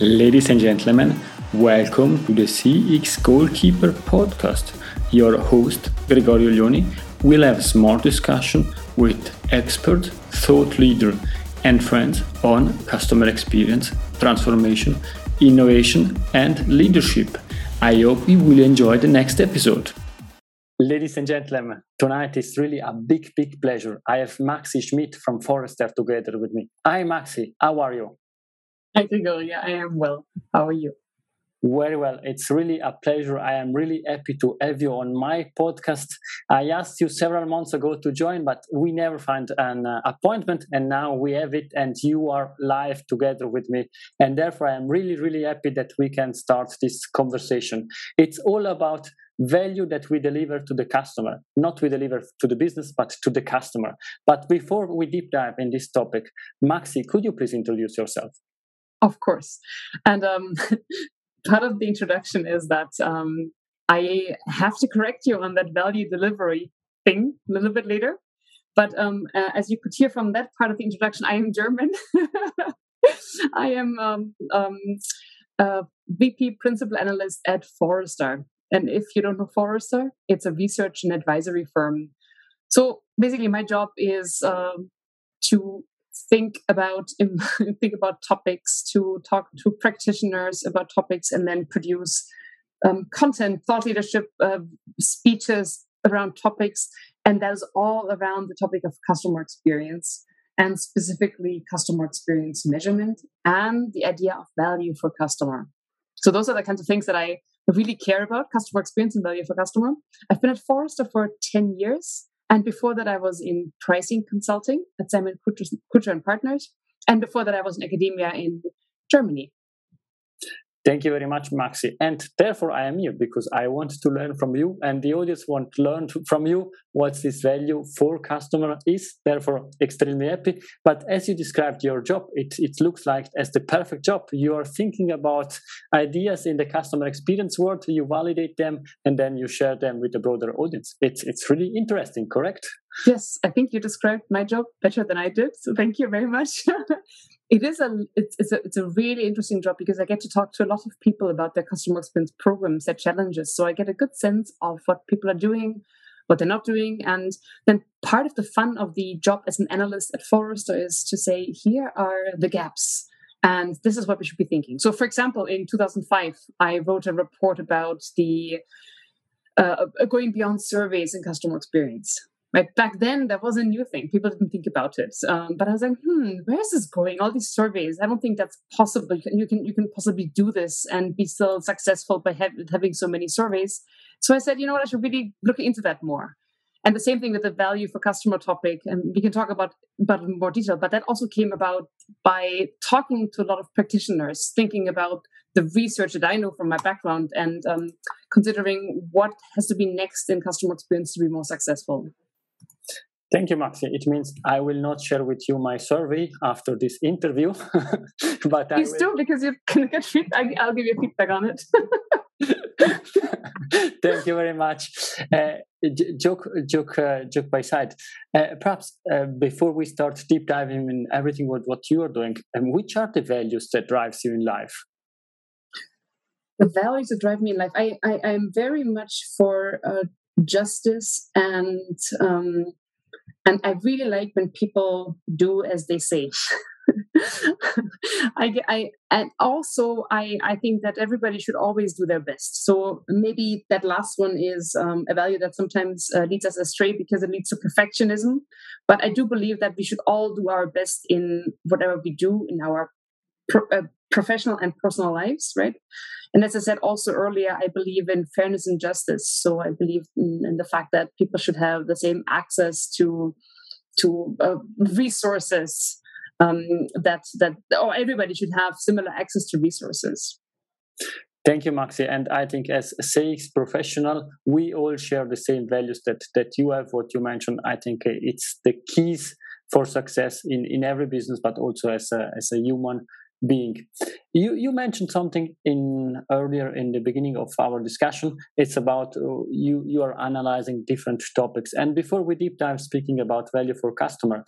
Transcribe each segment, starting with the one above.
Ladies and gentlemen, welcome to the CX Goalkeeper podcast. Your host, Gregorio Uglioni, will have a smart discussion with expert, thought leader, and friends on customer experience, transformation, innovation, and leadership. I hope you will enjoy the next episode. Ladies and gentlemen, tonight is really a big, big pleasure. I have Maxie Schmidt from Forrester together with me. Hi, Maxie. How are you? Hi, Gregoria. I am well. How are you? Very well. It's really a pleasure. I am really happy to have you on my podcast. I asked you several months ago to join, but we never find an uh, appointment, and now we have it, and you are live together with me. And therefore, I am really, really happy that we can start this conversation. It's all about value that we deliver to the customer, not we deliver to the business, but to the customer. But before we deep dive in this topic, Maxi, could you please introduce yourself? Of course. And um, part of the introduction is that um, I have to correct you on that value delivery thing a little bit later. But um, uh, as you could hear from that part of the introduction, I am German. I am um, um, VP Principal Analyst at Forrester. And if you don't know Forrester, it's a research and advisory firm. So basically, my job is uh, to think about think about topics, to talk to practitioners about topics, and then produce um, content, thought leadership uh, speeches around topics, and that is all around the topic of customer experience and specifically customer experience measurement and the idea of value for customer. So those are the kinds of things that I really care about: customer experience and value for customer. I've been at Forrester for ten years. And before that, I was in pricing consulting at Simon Kucher and Partners. And before that, I was in academia in Germany. Thank you very much, Maxie. And therefore, I am here because I want to learn from you, and the audience want to learn from you what this value for customer is. Therefore, extremely happy. But as you described your job, it, it looks like as the perfect job. You are thinking about ideas in the customer experience world, you validate them, and then you share them with the broader audience. It's it's really interesting, correct? Yes, I think you described my job better than I did. So thank you very much. it is a it's, it's a it's a really interesting job because I get to talk to a lot of people about their customer experience programs, their challenges. So I get a good sense of what people are doing, what they're not doing, and then part of the fun of the job as an analyst at Forrester is to say, here are the gaps. And this is what we should be thinking. So, for example, in 2005, I wrote a report about the uh, going beyond surveys in customer experience. Right back then, that was a new thing. People didn't think about it. Um, but I was like, hmm, where is this going? All these surveys. I don't think that's possible. You can you can, possibly do this and be still successful by having so many surveys. So I said, you know what? I should really look into that more. And the same thing with the value for customer topic, and we can talk about about in more detail. But that also came about by talking to a lot of practitioners, thinking about the research that I know from my background, and um, considering what has to be next in customer experience to be more successful. Thank you, Maxie. It means I will not share with you my survey after this interview, but please do because you can get feedback. I'll give you feedback on it. Thank you very much. Uh, joke, joke, uh, joke by side. Uh, perhaps uh, before we start deep diving in everything what, what you are doing, um, which are the values that drives you in life? The values that drive me in life. I I am very much for uh, justice and um, and I really like when people do as they say. I, I, and also I, I think that everybody should always do their best. So maybe that last one is um, a value that sometimes uh, leads us astray because it leads to perfectionism. But I do believe that we should all do our best in whatever we do in our uh, professional and personal lives, right? And as I said also earlier, I believe in fairness and justice. So I believe in, in the fact that people should have the same access to to uh, resources um, that that or everybody should have similar access to resources. Thank you, Maxie. And I think as a sales professional, we all share the same values that that you have. What you mentioned, I think uh, it's the keys for success in in every business, but also as a as a human being. You you mentioned something in earlier in the beginning of our discussion. It's about uh, you you are analyzing different topics. And before we deep dive, speaking about value for customer,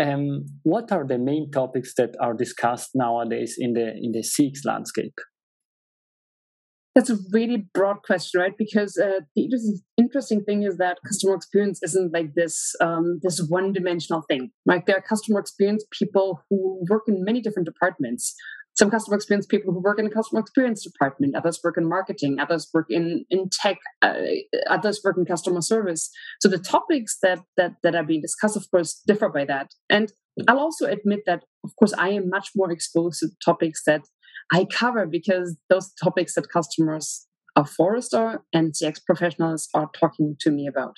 um, what are the main topics that are discussed nowadays in the in the CX landscape? That's a really broad question, right? Because uh, the interesting thing is that customer experience isn't like this um, this one dimensional thing. Right? There are customer experience people who work in many different departments. Some customer experience people who work in the customer experience department. Others work in marketing. Others work in in tech. Uh, others work in customer service. So the topics that that that are being discussed, of course, differ by that. And I'll also admit that, of course, I am much more exposed to topics that I cover because those topics that customers of Forrester and CX professionals are talking to me about.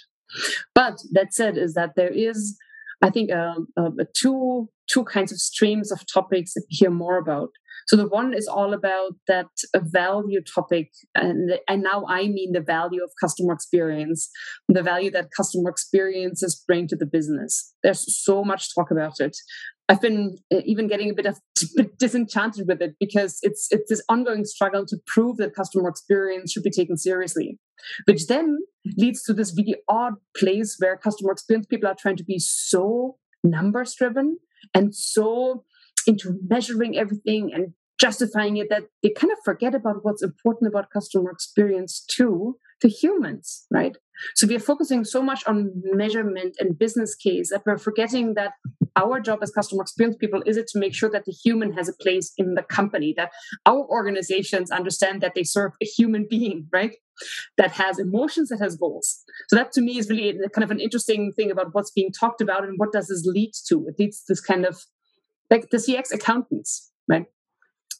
But that said, is that there is, I think, uh, uh, two two kinds of streams of topics that we hear more about. So the one is all about that value topic, and and now I mean the value of customer experience, the value that customer experiences bring to the business. There's so much talk about it, I've been uh, even getting a bit of disenchanted with it because it's it's this ongoing struggle to prove that customer experience should be taken seriously, which then leads to this really odd place where customer experience people are trying to be so numbers driven and so into measuring everything and justifying it that they kind of forget about what's important about customer experience too to humans, right? So we are focusing so much on measurement and business case that we're forgetting that our job as customer experience people is it to make sure that the human has a place in the company, that our organizations understand that they serve a human being, right? That has emotions, that has goals. So that to me is really kind of an interesting thing about what's being talked about and what does this lead to? It leads to this kind of like the CX accountants, right?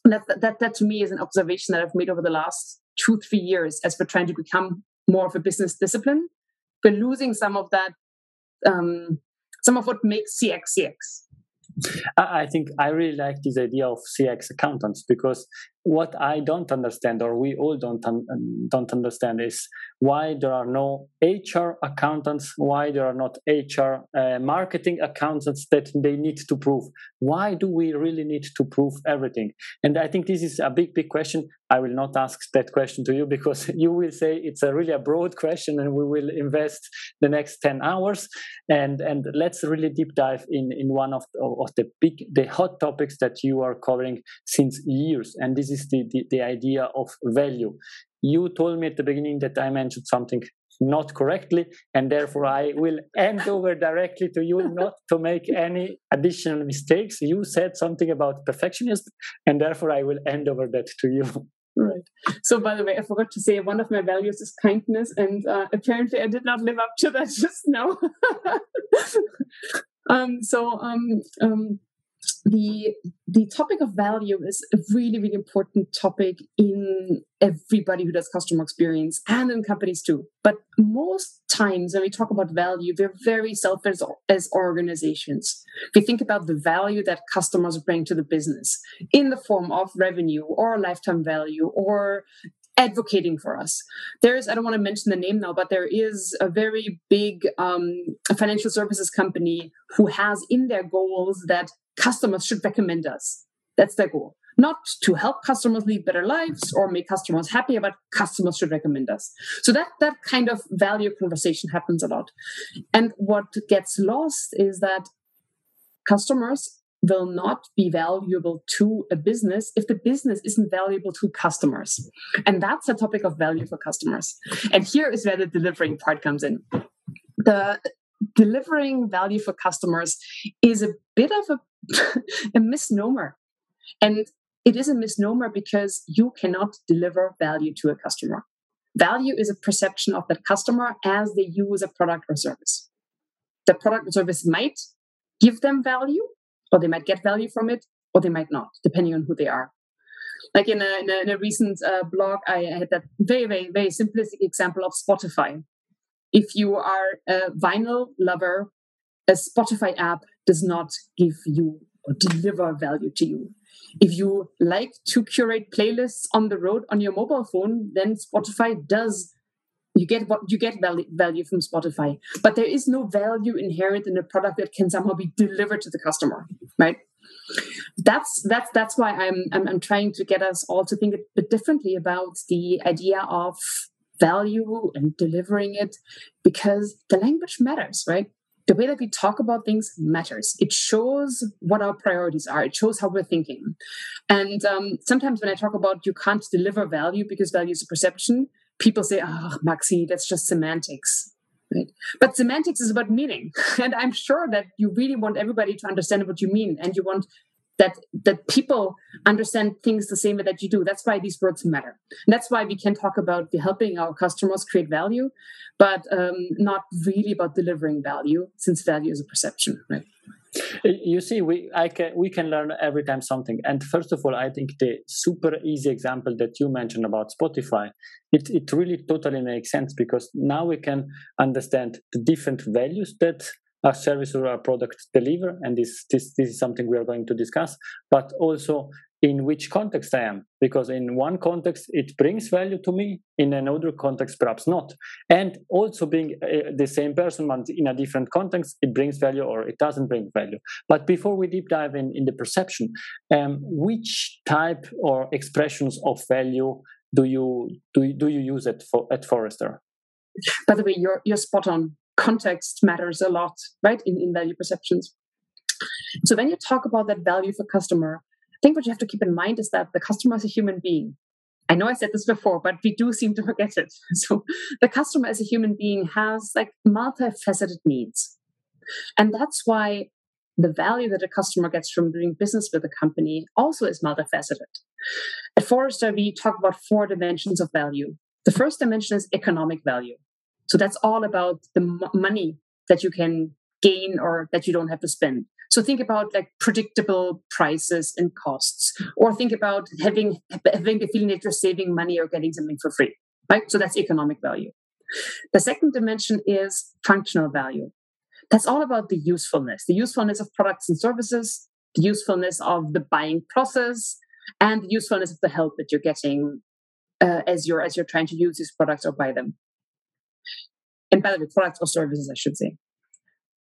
that, that that to me is an observation that I've made over the last two, three years as we're trying to become more of a business discipline. We're losing some of that, um, some of what makes CX CX. I think I really like this idea of CX accountants because what I don't understand, or we all don't un- don't understand, is why there are no HR accountants, why there are not HR uh, marketing accountants that they need to prove. Why do we really need to prove everything? And I think this is a big, big question. I will not ask that question to you because you will say it's a really a broad question, and we will invest the next ten hours. And and let's really deep dive in in one of of the big the hot topics that you are covering since years, and this is is the, the, the idea of value. You told me at the beginning that I mentioned something not correctly, and therefore I will hand over directly to you not to make any additional mistakes. You said something about perfectionism, and therefore I will hand over that to you. Right. So, by the way, I forgot to say one of my values is kindness, and uh, apparently I did not live up to that just now. um, so, um, um, the the topic of value is a really really important topic in everybody who does customer experience and in companies too but most times when we talk about value we're very selfish as organizations we think about the value that customers bring to the business in the form of revenue or lifetime value or advocating for us. There's, I don't want to mention the name now, but there is a very big um, financial services company who has in their goals that customers should recommend us. That's their goal. Not to help customers lead better lives or make customers happier, but customers should recommend us. So that that kind of value conversation happens a lot. And what gets lost is that customers will not be valuable to a business if the business isn't valuable to customers. And that's a topic of value for customers. And here is where the delivering part comes in. The delivering value for customers is a bit of a, a misnomer. And it is a misnomer because you cannot deliver value to a customer. Value is a perception of that customer as they use a product or service. The product or service might give them value, or they might get value from it, or they might not, depending on who they are. Like in a, in a, in a recent uh, blog, I had that very, very, very simplistic example of Spotify. If you are a vinyl lover, a Spotify app does not give you or deliver value to you. If you like to curate playlists on the road on your mobile phone, then Spotify does you get what you get value, from Spotify. But there is no value inherent in a product that can somehow be delivered to the customer, right? That's that's that's why I'm, I'm I'm trying to get us all to think a bit differently about the idea of value and delivering it because the language matters, right? The way that we talk about things matters. It shows what our priorities are. It shows how we're thinking. And um, sometimes when I talk about you can't deliver value because value is a perception, people say, "Oh, Maxie, that's just semantics." Right? But semantics is about meaning. And I'm sure that you really want everybody to understand what you mean and you want that that people understand things the same way that you do. That's why these words matter. And that's why we can talk about helping our customers create value, but um, not really about delivering value, since value is a perception, right? You see, we I can we can learn every time something. And first of all, I think the super easy example that you mentioned about Spotify, it it really totally makes sense because now we can understand the different values that a service or a product deliver and this, this this is something we are going to discuss but also in which context i am because in one context it brings value to me in another context perhaps not. And also being uh, the same person but in a different context it brings value or it doesn't bring value. But before we deep dive in, in the perception um, which type or expressions of value do you do, do you use it for, at forrester? By the way you're you're spot on context matters a lot, right, in, in value perceptions. So when you talk about that value for customer, I think what you have to keep in mind is that the customer is a human being. I know I said this before, but we do seem to forget it. So the customer as a human being has like multifaceted needs. And that's why the value that a customer gets from doing business with a company also is multifaceted. At Forrester, we talk about four dimensions of value. The first dimension is economic value. So that's all about the m- money that you can gain or that you don't have to spend. So think about like predictable prices and costs, or think about having having the feeling that you're saving money or getting something for free. Right. So that's economic value. The second dimension is functional value. That's all about the usefulness, the usefulness of products and services, the usefulness of the buying process, and the usefulness of the help that you're getting uh, as you're as you're trying to use these products or buy them and by the way, products or services, I should say.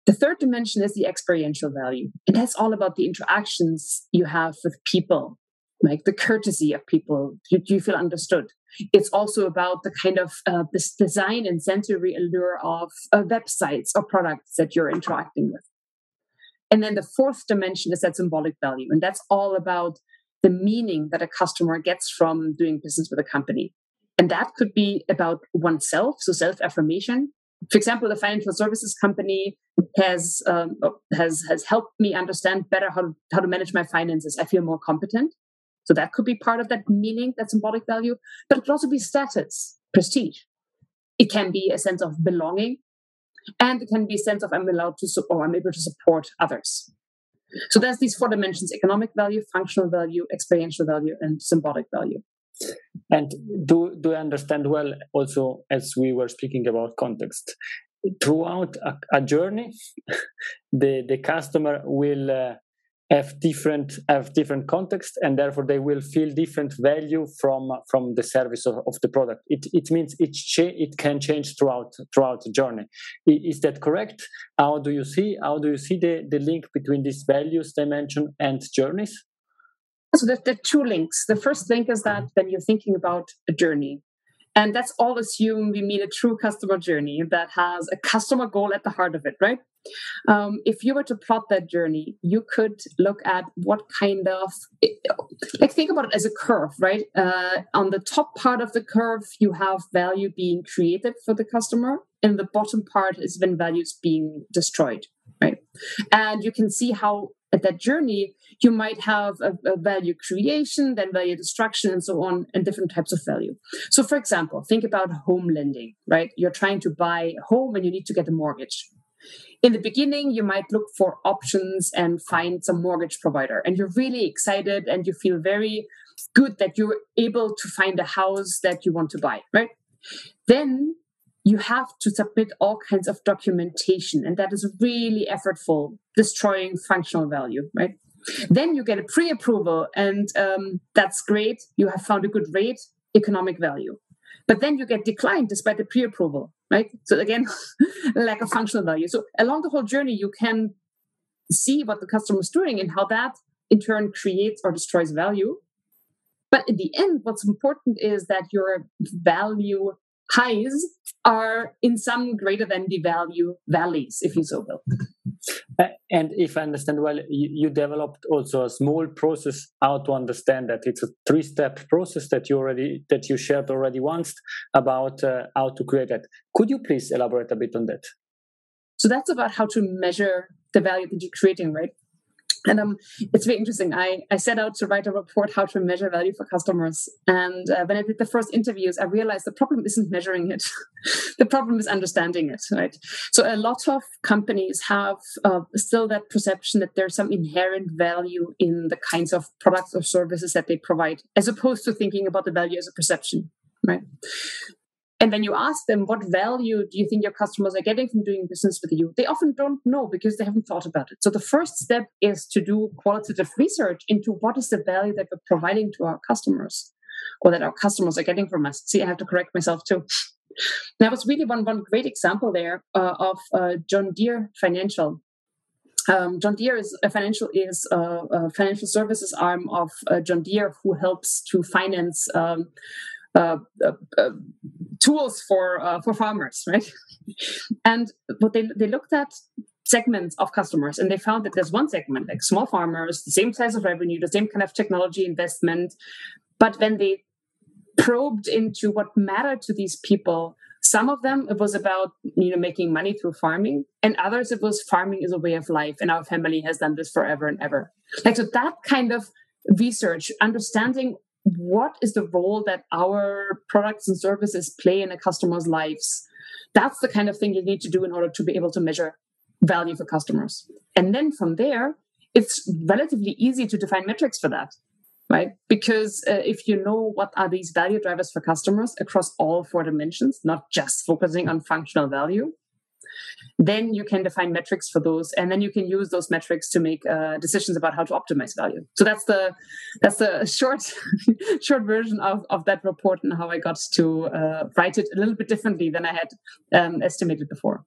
The third dimension is the experiential value. And that's all about the interactions you have with people, like the courtesy of people. Do you feel understood? It's also about the kind of uh, this design and sensory allure of uh, websites or products that you're interacting with. And then the fourth dimension is that symbolic value. And that's all about the meaning that a customer gets from doing business with a company. And that could be about oneself, so self affirmation. For example, a financial services company has um, has has helped me understand better how to, how to manage my finances. I feel more competent. So that could be part of that meaning, that symbolic value. But it could also be status, prestige. It can be a sense of belonging, and it can be a sense of I'm allowed to or I'm able to support others. So there's these four dimensions: economic value, functional value, experiential value, and symbolic value. And do do I understand well also as we were speaking about context? Throughout a, a journey, the the customer will uh, have different have different context and therefore they will feel different value from from the service of, of the product. It it means it cha- it can change throughout throughout the journey. Is that correct? How do you see how do you see the the link between these values dimension and journeys so the, the two links. The first link is that when you're thinking about a journey, and that's all assume we mean a true customer journey that has a customer goal at the heart of it, right? Um, if you were to plot that journey, you could look at what kind of, like, think about it as a curve, right? Uh, on the top part of the curve, you have value being created for the customer, and the bottom part is when value is being destroyed, right? And you can see how at that journey, you might have a, a, value creation, then value destruction, and so on, and different types of value. So, for example, think about home lending, right? You're trying to buy a home and you need to get a mortgage. In the beginning, you might look for options and find some mortgage provider, and you're really excited and you feel very good that you're able to find a house that you want to buy, right? Then you have to submit all kinds of documentation, and that is really effortful, destroying functional value, right? Then you get a pre approval, and um, that's great. You have found a good rate, economic value. But then you get declined despite the pre approval, right? So again, lack of functional value. So along the whole journey, you can see what the customer is doing and how that in turn creates or destroys value. But in the end, what's important is that your value highs are in some greater than the value valleys, if you so will. And if I understand well, you, you, developed also a small process how to understand that it's a three-step process that you already that you shared already once about uh, how to create that. Could you please elaborate a bit on that? So that's about how to measure the value that you're creating, right? And um, it's very interesting. I, I set out to write a report how to measure value for customers. And uh, when I did the first interviews, I realized the problem isn't measuring it. the problem is understanding it, right? So a lot of companies have uh, still that perception that there's some inherent value in the kinds of products or services that they provide, as opposed to thinking about the value as a perception, right? And when you ask them, what value do you think your customers are getting from doing business with you? They often don't know because they haven't thought about it. So the first step is to do qualitative research into what is the value that we're providing to our customers or that our customers are getting from us. See, I have to correct myself too. That was really one, one great example there uh, of uh, John Deere Financial. Um, John Deere is a financial is a, a financial services arm of uh, John Deere who helps to finance um, uh, uh, uh, tools for uh, for farmers, right? and but they they looked at segments of customers and they found that there's one segment like small farmers the same size of revenue the same kind of technology investment but when they probed into what mattered to these people some of them it was about you know making money through farming and others it was farming is a way of life and our family has done this forever and ever like so that kind of research understanding what is the role that our products and services play in a customer's lives? That's the kind of thing you need to do in order to be able to measure value for customers. And then from there it's relatively easy to define metrics for that right? Because uh, if you know what are these value drivers for customers across all four dimensions not just focusing on functional value then you can define metrics for those and then you can use those metrics to make uh, decisions about how to optimize value so that's the that's the short short version of, of that report and how i got to uh, write it a little bit differently than i had um, estimated before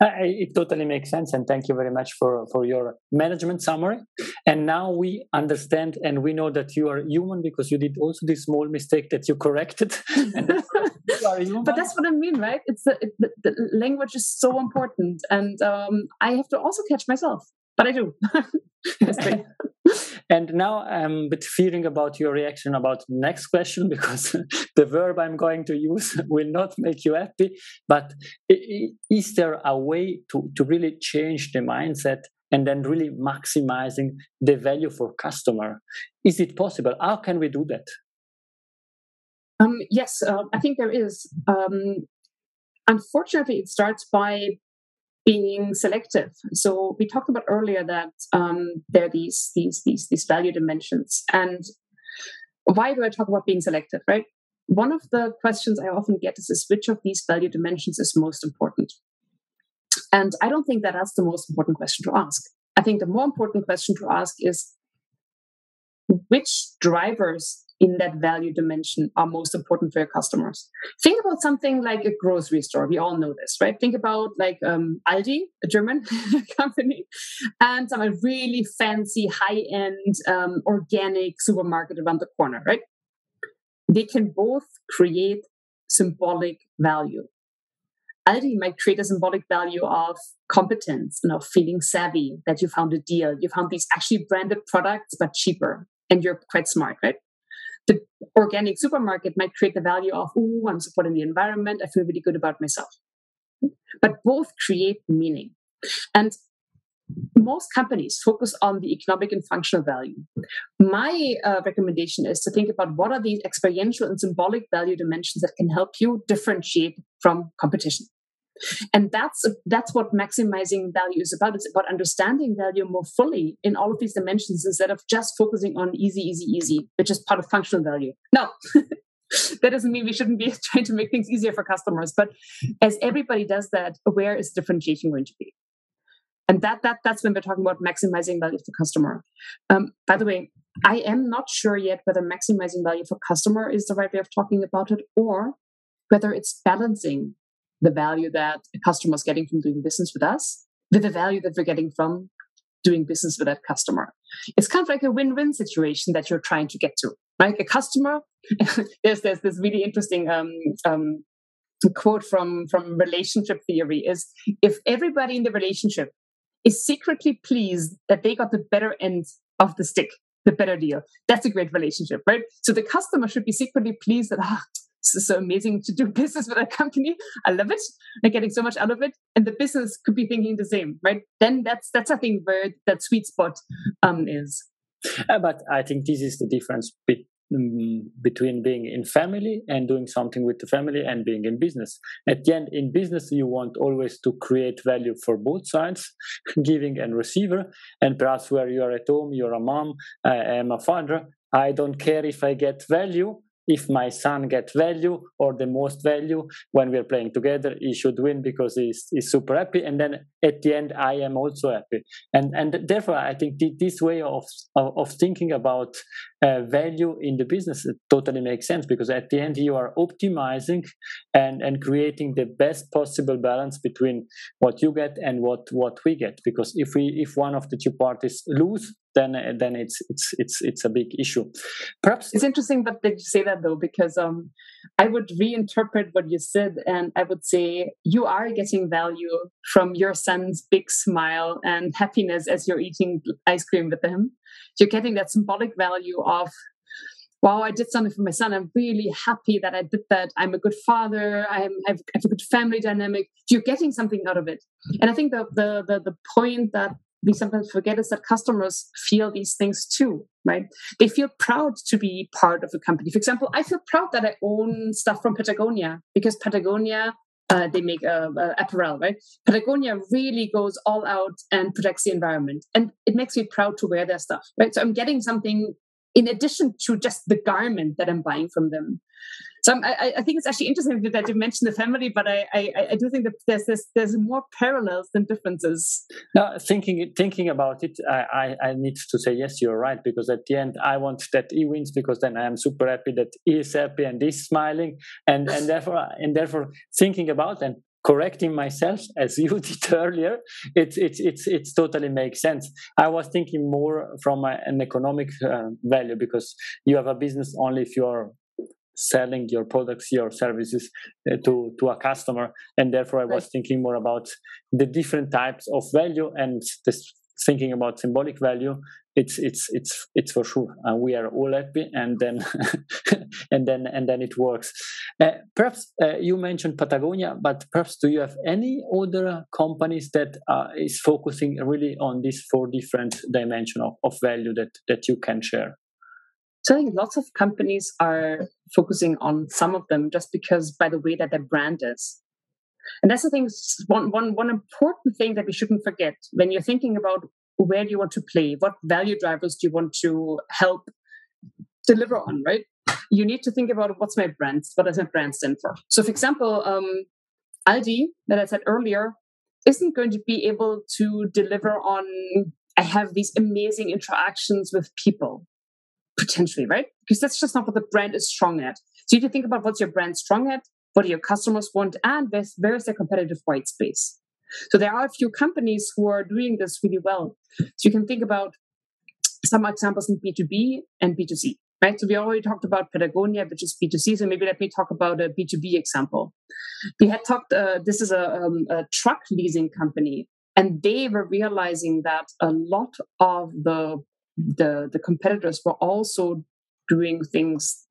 uh, it totally makes sense, and thank you very much for for your management summary. And now we understand, and we know that you are human because you did also this small mistake that you corrected. but that's what I mean, right? It's it, the, the, language is so important, and um, I have to also catch myself, but I do. and now I'm a bit fearing about your reaction about next question because the verb I'm going to use will not make you happy. But is there a way to, to really change the mindset and then really maximizing the value for customer? Is it possible? How can we do that? Um, yes, uh, I think there is. Um, unfortunately, it starts by being selective. So we talked about earlier that um, there are these these these these value dimensions, and why do I talk about being selective? Right. One of the questions I often get is, is which of these value dimensions is most important? And I don't think that that's the most important question to ask. I think the more important question to ask is which drivers in that value dimension are most important for your customers. Think about something like a grocery store. We all know this, right? Think about like um, Aldi, a German company, and some really fancy, high end um, organic supermarket around the corner, right? They can both create symbolic value. Aldi might create a symbolic value of competence and of feeling savvy that you found a deal. You found these actually branded products, but cheaper, and you're quite smart, right? The organic supermarket might create the value of, oh, I'm supporting the environment. I feel really good about myself. But both create meaning. And most companies focus on the economic and functional value. My uh, recommendation is to think about what are these experiential and symbolic value dimensions that can help you differentiate from competition and that's that's what maximizing value is about. It's about understanding value more fully in all of these dimensions instead of just focusing on easy easy easy which is part of functional value. No that doesn't mean we shouldn't be trying to make things easier for customers but as everybody does that where is differentiation going to be? And that that that's when we're talking about maximizing value for customer. Um, by the way i am not sure yet whether maximizing value for customer is the right way of talking about it or whether it's balancing the value that a customer is getting from doing business with us with the value that we're getting from doing business with that customer. It's kind of like a win-win situation that you're trying to get to. Right? A customer, there's there's this really interesting um, um, quote from from relationship theory is if everybody in the relationship is secretly pleased that they got the better end of the stick, the better deal. That's a great relationship, right? So the customer should be secretly pleased that ah, is so amazing to do business with a company. I love it. I'm getting so much out of it. And the business could be thinking the same, right? Then that's that's I think where that sweet spot um, is. Uh, but I think this is the difference be- um, between being in family and doing something with the family and being in business. At the end, in business, you want always to create value for both sides, giving and receiver. And perhaps where you are at home, you're a mom, I am a father. I don't care if I get value if my son gets value or the most value when we're playing together he should win because he's, he's super happy. And then at the end i am also happy. And and therefore i think this way of of, thinking about uh, value in the business totally makes sense because at the end you are optimizing and and creating the best possible balance between what you get and what what we get. Because if we if one of the two parties lose then then it's it's it's it's a big issue. Perhaps it's interesting, that you say that though, because um, I would reinterpret what you said, and I would say you are getting value from your son's big smile and happiness as you're eating ice cream with him. You're getting that symbolic value of wow, I did something for my son. I'm really happy that I did that. I'm a good father. I'm, I have, a good family dynamic. You're getting something out of it. And I think the, the, the, the point that we sometimes forget is that customers feel these things too, right? They feel proud to be part of a company. For example, I feel proud that I own stuff from Patagonia because Patagonia uh, they make uh, uh, apparel, right? Patagonia really goes all out and protects the environment, and it makes me proud to wear their stuff, right? So I'm getting something in addition to just the garment that I'm buying from them. So I, I, think it's actually interesting that you mentioned the family, but I, I, I do think that there's, there's there's more parallels than differences. Now, thinking thinking about it, I, I, need to say yes, you're right because at the end I want that he wins because then I am super happy that he is happy and he's smiling, and and therefore and therefore thinking about and correcting myself as you did earlier it's it's it's it's totally makes sense i was thinking more from a, an economic uh, value because you have a business only if you're selling your products your services uh, to to a customer. And therefore i was thinking more about the different types of value and this thinking about symbolic value. It's it's it's it's for sure. Uh, we are all happy and then and then and then it works. Uh, perhaps uh, you mentioned patagonia but perhaps do you have any other companies that uh, is focusing really on these four different dimension of, of value that that you can share so I think lots of companies are focusing on some of them just because by the way that their brand is. And that's the thing, one, one, one important thing that we shouldn't forget when you're thinking about where do you want to play, what value drivers do you want to help deliver on, right? You need to think about what's my brand, what does my brand stand for? So, for example, um, Aldi, that I said earlier, isn't going to be able to deliver on I have these amazing interactions with people potentially, right? Because that's just not what the brand is strong at. So you need to think about what's your brand strong at, what do your customers want, and where is their competitive white space. So there are a few companies who are doing this really well. So you can think about some examples in B2B and B2C, right? So we already talked about Patagonia, which is B2C. So maybe let me talk about a B2B example. We had talked, uh, this is a, um, a truck leasing company, and they were realizing that a lot of the the the competitors were also doing things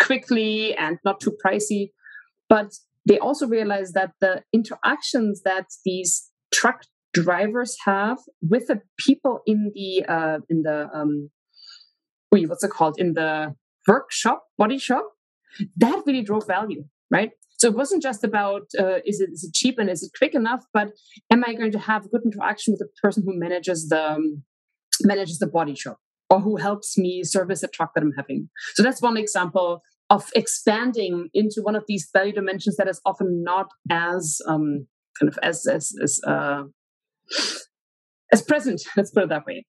quickly and not too pricey but they also realized that the interactions that these truck drivers have with the people in the uh, in the um, what's it called? In the workshop body shop that really drove value right? So it wasn't just about uh, is it is it cheap and is it quick enough but am i going to have a good interaction with the person who manages the um, manages the body shop or who helps me service a truck that I'm having. So that's one example of expanding into one of these value dimensions that is often not as um, kind of as as as uh, as present. Let's put it that way.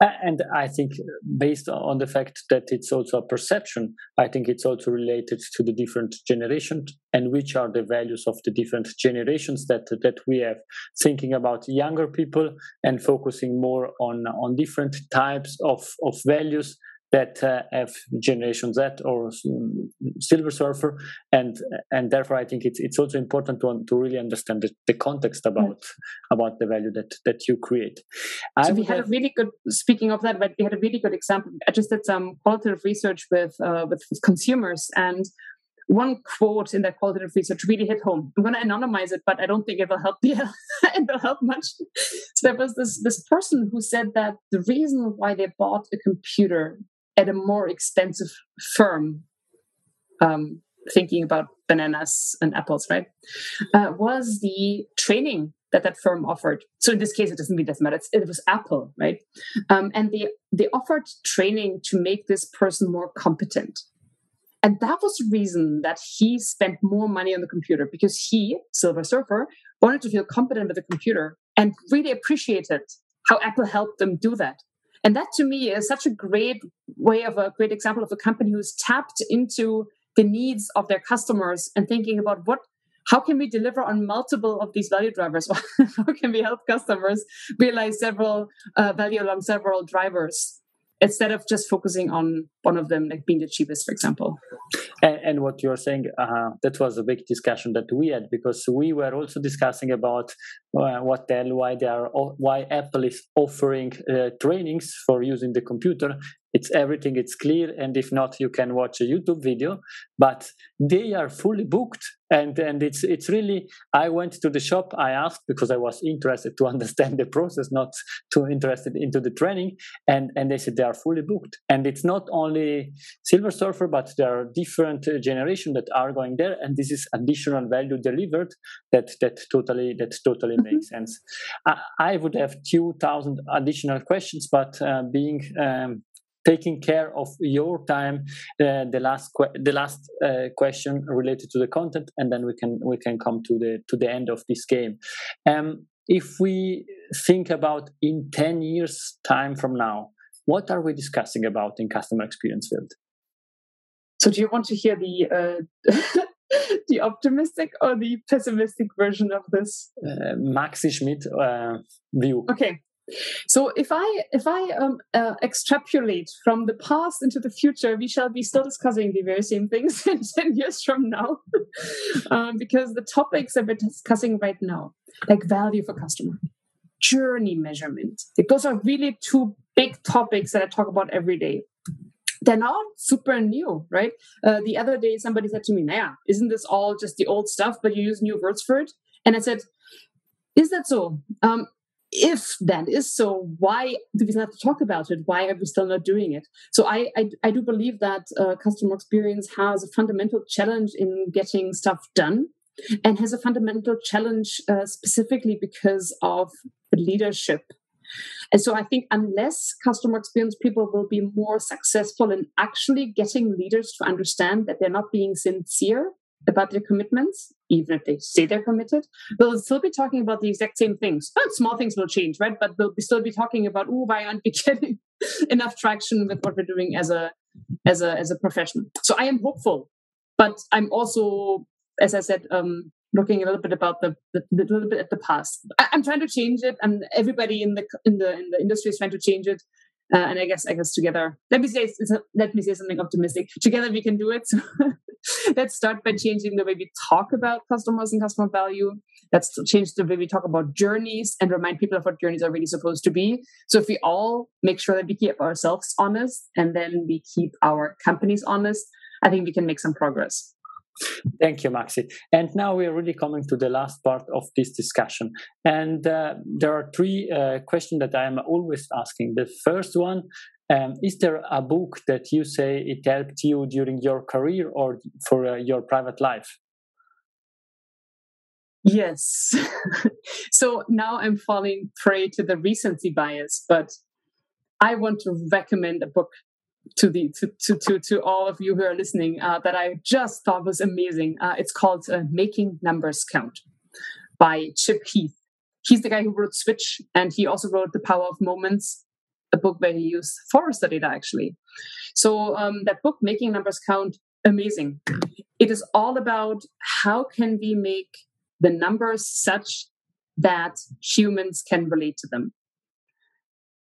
And I think, uh, based on the fact that it's also a perception, I think it's also related to the different generations and which are the values of the different generations that that we have. Thinking about younger people and focusing more on on different types of of values that uh, have Generation Z or Silver Surfer, and and therefore I think it's it's also important to to really understand the, the context about about the value that that you create. So we had have... a really good. Speaking of that, but we had a really good example. I just did some qualitative research with uh, with consumers, and one quote in that qualitative research really hit home. I'm going to anonymize it, but I don't think it will help. Yeah, it will help much. So there was this this person who said that the reason why they bought a computer at a more expensive firm, um, thinking about bananas and apples, right, uh, was the training that that firm offered. So in this case, it doesn't mean doesn't matter. It's, it was Apple, right? Um, and they they offered training to make this person more competent. And that was the reason that he spent more money on the computer because he, Silver Surfer, wanted to feel competent with the computer and really appreciated how Apple helped them do that. And that to me is such a great way of a great example of a company who's tapped into the needs of their customers and thinking about what how can we deliver on multiple of these value drivers? How can we help customers realize several uh, value along several drivers instead of just focusing on one of them, like being the cheapest, for example. And, and what you're saying, uh, that was a big discussion that we had because we were also discussing about uh, what the why they are, why Apple is offering uh, trainings for using the computer. It's everything, it's clear, and if not, you can watch a YouTube video. But they are fully booked and and it's it's really i went to the shop i asked because i was interested to understand the process not too interested into the training and and they said they are fully booked and it's not only silver surfer but there are different uh, generation that are going there and this is additional value delivered that that totally that totally mm-hmm. makes sense I, I, would have 2000 additional questions but uh, being um, taking care of your time uh, the last que- the last uh, question related to the content and then we can we can come to the to the end of this game. Um, if we think about in 10 years time from now what are we discussing about in customer experience field? So do you want to hear the uh, the optimistic or the pessimistic version of this? Uh, maxie schmidt uh, view. Okay so if I if I um, uh, extrapolate from the past into the future, we shall be still discussing the very same things in ten years from now, um, because the topics that we're discussing right now, like value for customer, journey measurement, those are really two big topics that I talk about every day. They're not super new, right? Uh, the other day, somebody said to me, "Naya, isn't this all just the old stuff, but you use new words for it?" And I said, "Is that so?" Um, if that is so, why do we to talk about it? Why are we still not doing it? So I I, I do believe that uh, customer experience has a fundamental challenge in getting stuff done, and has a fundamental challenge uh, specifically because of the leadership. And so I think unless customer experience people will be more successful in actually getting leaders to understand that they're not being sincere about their commitments, even if they say they're committed, they'll still be talking about the exact same things. Well, small things will change, right? But they'll still be talking about, oh, why aren't we getting enough traction with what we're doing as a as a as a profession? So I am hopeful, but I'm also, as I said, um, looking a little bit about the, the, the little bit at the past. I, am trying to change it, and everybody in the in the in the industry is trying to change it. Uh, and I guess I guess together, let me say let me say something optimistic. Together we can do it. let's start by changing the way we talk about customers and customer value. Let's change the way we talk about journeys and remind people of what journeys are really supposed to be. So if we all make sure that we keep ourselves honest and then we keep our companies honest, I think we can make some progress. Thank you, Maxie. And now we are really coming to the last part of this discussion. And uh, there are three uh, questions that I am always asking. The first one um, is there a book that you say it helped you during your career or for uh, your private life? Yes. so now I'm falling prey to the recency bias, but I want to recommend a book to the to to to, to all of you who are listening uh, that I just thought was amazing. Uh, it's called uh, "Making Numbers Count" by Chip Heath. He's the guy who wrote Switch, and he also wrote "The Power of Moments." a book where he used Forrester data actually. So um, that book, Making Numbers Count, amazing. It is all about how can we make the numbers such that humans can relate to them.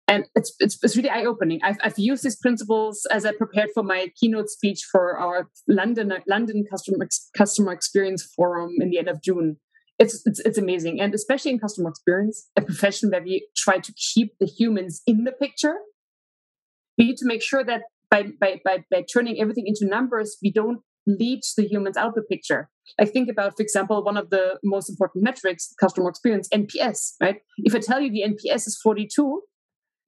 And it's, it's, it's really eye opening. I've, I've used these principles as I prepared for my keynote speech for our London, London customer, customer experience forum in the end of June. It's, it's, it's amazing. And especially in customer experience, a profession where we try to keep the humans in the picture, we need to make sure that by, by, by, by turning everything into numbers, we don't lead the humans out of the picture. Like think about, for example, one of the most important metrics, customer experience, NPS, right? If I tell you the NPS is 42,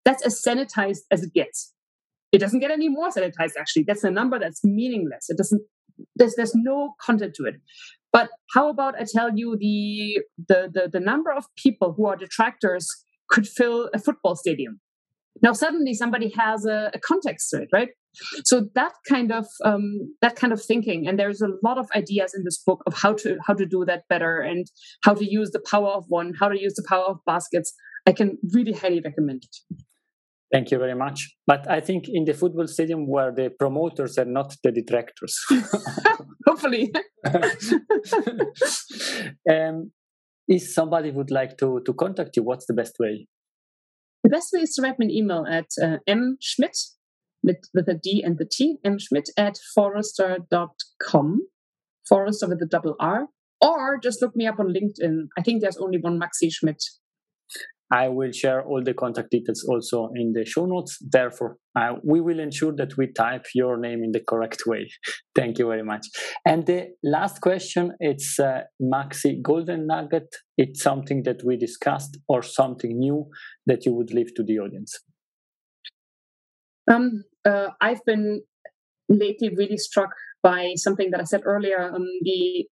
that's as sanitized as it gets. It doesn't get any more sanitized, actually. That's a number that's meaningless. It doesn't, there's, there's no content to it. But how about I tell you the, the, the, the number of people who are detractors could fill a football stadium? Now suddenly somebody has a, a context to it, right? So that kind of um, that kind of thinking, and there's a lot of ideas in this book of how to how to do that better and how to use the power of one, how to use the power of baskets. I can really highly recommend it. Thank you very much. But I think in the football stadium where the promoters are not the detractors. Hopefully. um, if somebody would like to, to contact you, what's the best way? The best way is to write me an email at uh, mschmidt with, with a D and the T, mschmidt at forrester.com, Forrester with a double R, or just look me up on LinkedIn. I think there's only one Maxie Schmidt I will share all the contact details also in the show notes. Therefore, uh, we will ensure that we type your name in the correct way. Thank you very much. And the last question, it's uh, Maxi Golden Nugget. It's something that we discussed or something new that you would leave to the audience. Um, uh, I've been lately really struck by something that I said earlier. Um, the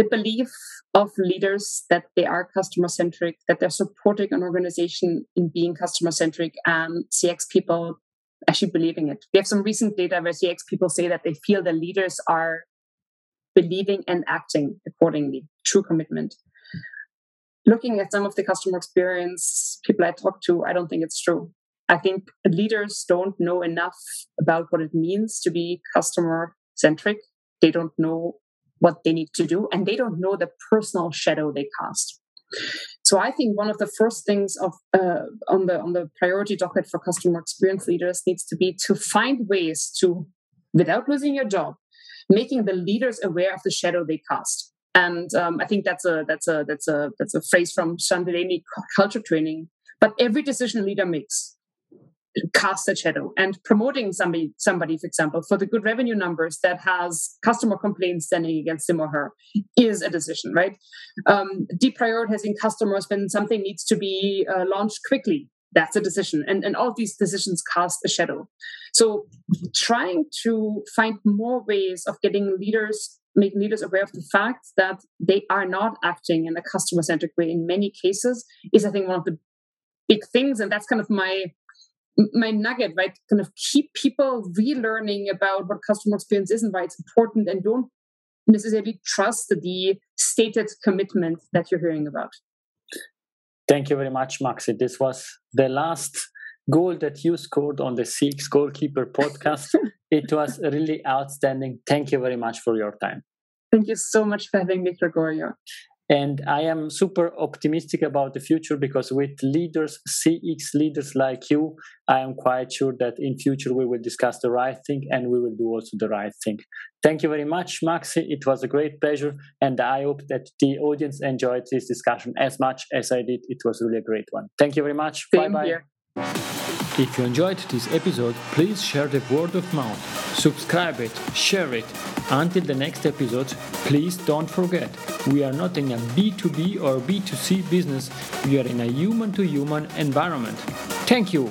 the belief of leaders that they are customer centric, that they're supporting an organization in being customer centric, and CX people actually believing it. We have some recent data where CX people say that they feel the leaders are believing and acting accordingly, true commitment. Looking at some of the customer experience people I talk to, I don't think it's true. I think leaders don't know enough about what it means to be customer centric. They don't know what they need to do and they don't know the personal shadow they cast. So i think one of the first things of uh, on the on the priority docket for customer experience leaders needs to be to find ways to without losing your job making the leaders aware of the shadow they cast. And um, i think that's a that's a that's a that's a phrase from Sean culture training but every decision leader makes cast a shadow and promoting somebody somebody for example for the good revenue numbers that has customer complaints standing against him or her is a decision right? Um, deprioritizing customers when something needs to be uh, launched quickly that's a decision. And, and all these decisions cast a shadow. So trying to find more ways of getting leaders make leaders aware of the fact that they are not acting in a customer centric way in many cases is i think one of the big things. And that's kind of my my nugget, right? Kind of keep people relearning about what customer experience is and why it's important and don't necessarily trust the stated commitment that you're hearing about. Thank you very much, Maxie. This was the last goal that you scored on the CX Goalkeeper podcast. it was really outstanding. Thank you very much for your time. Thank you so much for having me, Gregorio. And I am super optimistic about the future because with leaders, CX leaders like you, I am quite sure that in future we will discuss the right thing and we will do also the right thing. Thank you very much, Maxie. It was a great pleasure. And I hope that the audience enjoyed this discussion as much as I did. It was really a great one. Thank you very much. Bye bye. If you enjoyed this episode, please share the word of mouth, subscribe it, share it. Until the next episode, please don't forget, we are not in a B2B or B2C business, we are in a human to human environment. Thank you.